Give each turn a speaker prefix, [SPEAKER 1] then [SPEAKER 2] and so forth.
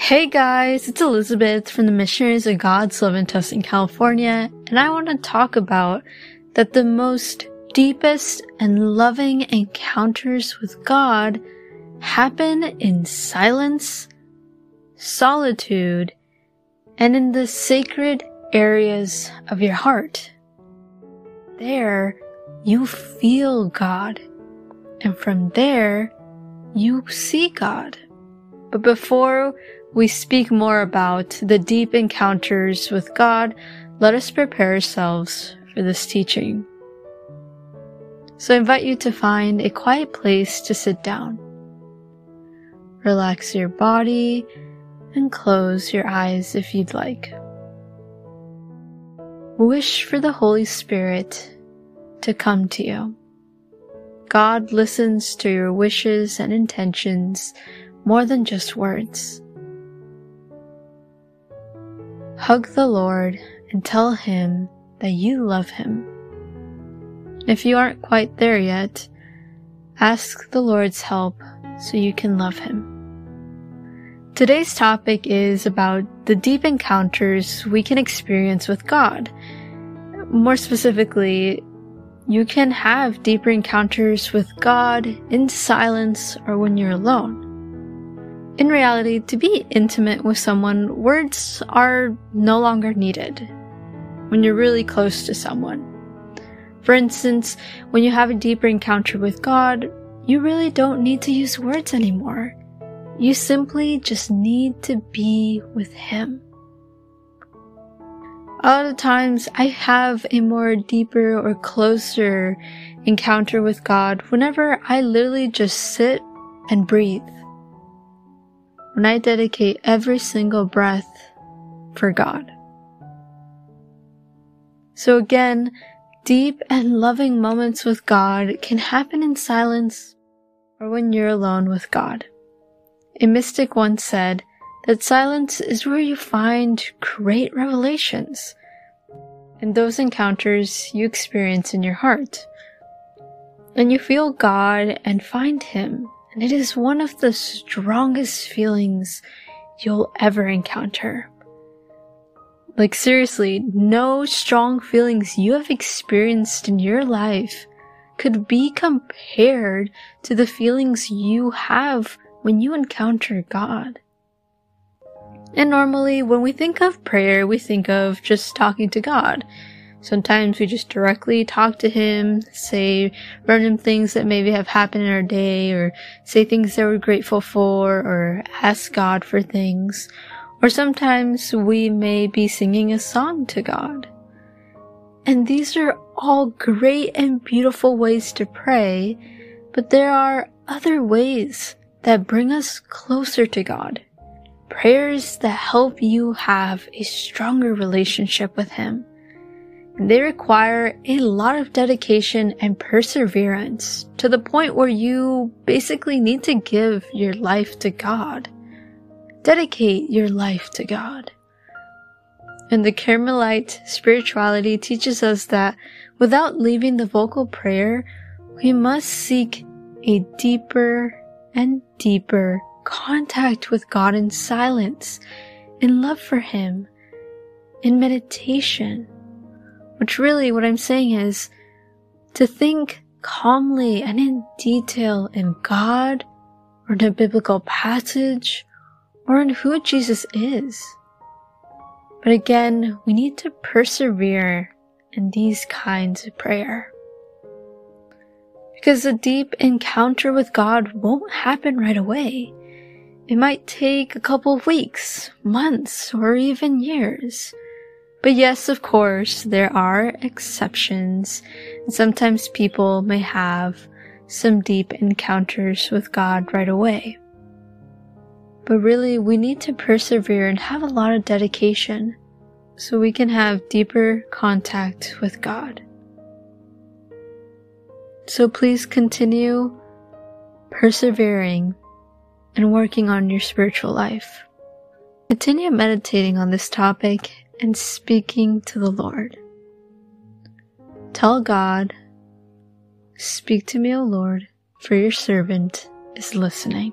[SPEAKER 1] Hey guys, it's Elizabeth from the Missionaries of God's Love in California, and I want to talk about that the most deepest and loving encounters with God happen in silence, solitude, and in the sacred areas of your heart. There, you feel God, and from there, you see God. But before we speak more about the deep encounters with God, let us prepare ourselves for this teaching. So I invite you to find a quiet place to sit down. Relax your body and close your eyes if you'd like. Wish for the Holy Spirit to come to you. God listens to your wishes and intentions more than just words. Hug the Lord and tell Him that you love Him. If you aren't quite there yet, ask the Lord's help so you can love Him. Today's topic is about the deep encounters we can experience with God. More specifically, you can have deeper encounters with God in silence or when you're alone. In reality, to be intimate with someone, words are no longer needed when you're really close to someone. For instance, when you have a deeper encounter with God, you really don't need to use words anymore. You simply just need to be with Him. A lot of times I have a more deeper or closer encounter with God whenever I literally just sit and breathe when I dedicate every single breath for God. So again, deep and loving moments with God can happen in silence or when you're alone with God. A mystic once said that silence is where you find great revelations and those encounters you experience in your heart. And you feel God and find Him and it is one of the strongest feelings you'll ever encounter. Like seriously, no strong feelings you have experienced in your life could be compared to the feelings you have when you encounter God. And normally when we think of prayer, we think of just talking to God. Sometimes we just directly talk to him, say random things that maybe have happened in our day, or say things that we're grateful for, or ask God for things. Or sometimes we may be singing a song to God. And these are all great and beautiful ways to pray, but there are other ways that bring us closer to God. Prayers that help you have a stronger relationship with Him. They require a lot of dedication and perseverance to the point where you basically need to give your life to God. Dedicate your life to God. And the Carmelite spirituality teaches us that without leaving the vocal prayer, we must seek a deeper and deeper contact with God in silence, in love for Him, in meditation which really what I'm saying is to think calmly and in detail in God or in a biblical passage or in who Jesus is. But again, we need to persevere in these kinds of prayer. Because a deep encounter with God won't happen right away. It might take a couple of weeks, months, or even years. But yes, of course, there are exceptions. And sometimes people may have some deep encounters with God right away. But really, we need to persevere and have a lot of dedication so we can have deeper contact with God. So please continue persevering and working on your spiritual life. Continue meditating on this topic and speaking to the Lord. Tell God, Speak to me, O Lord, for your servant is listening.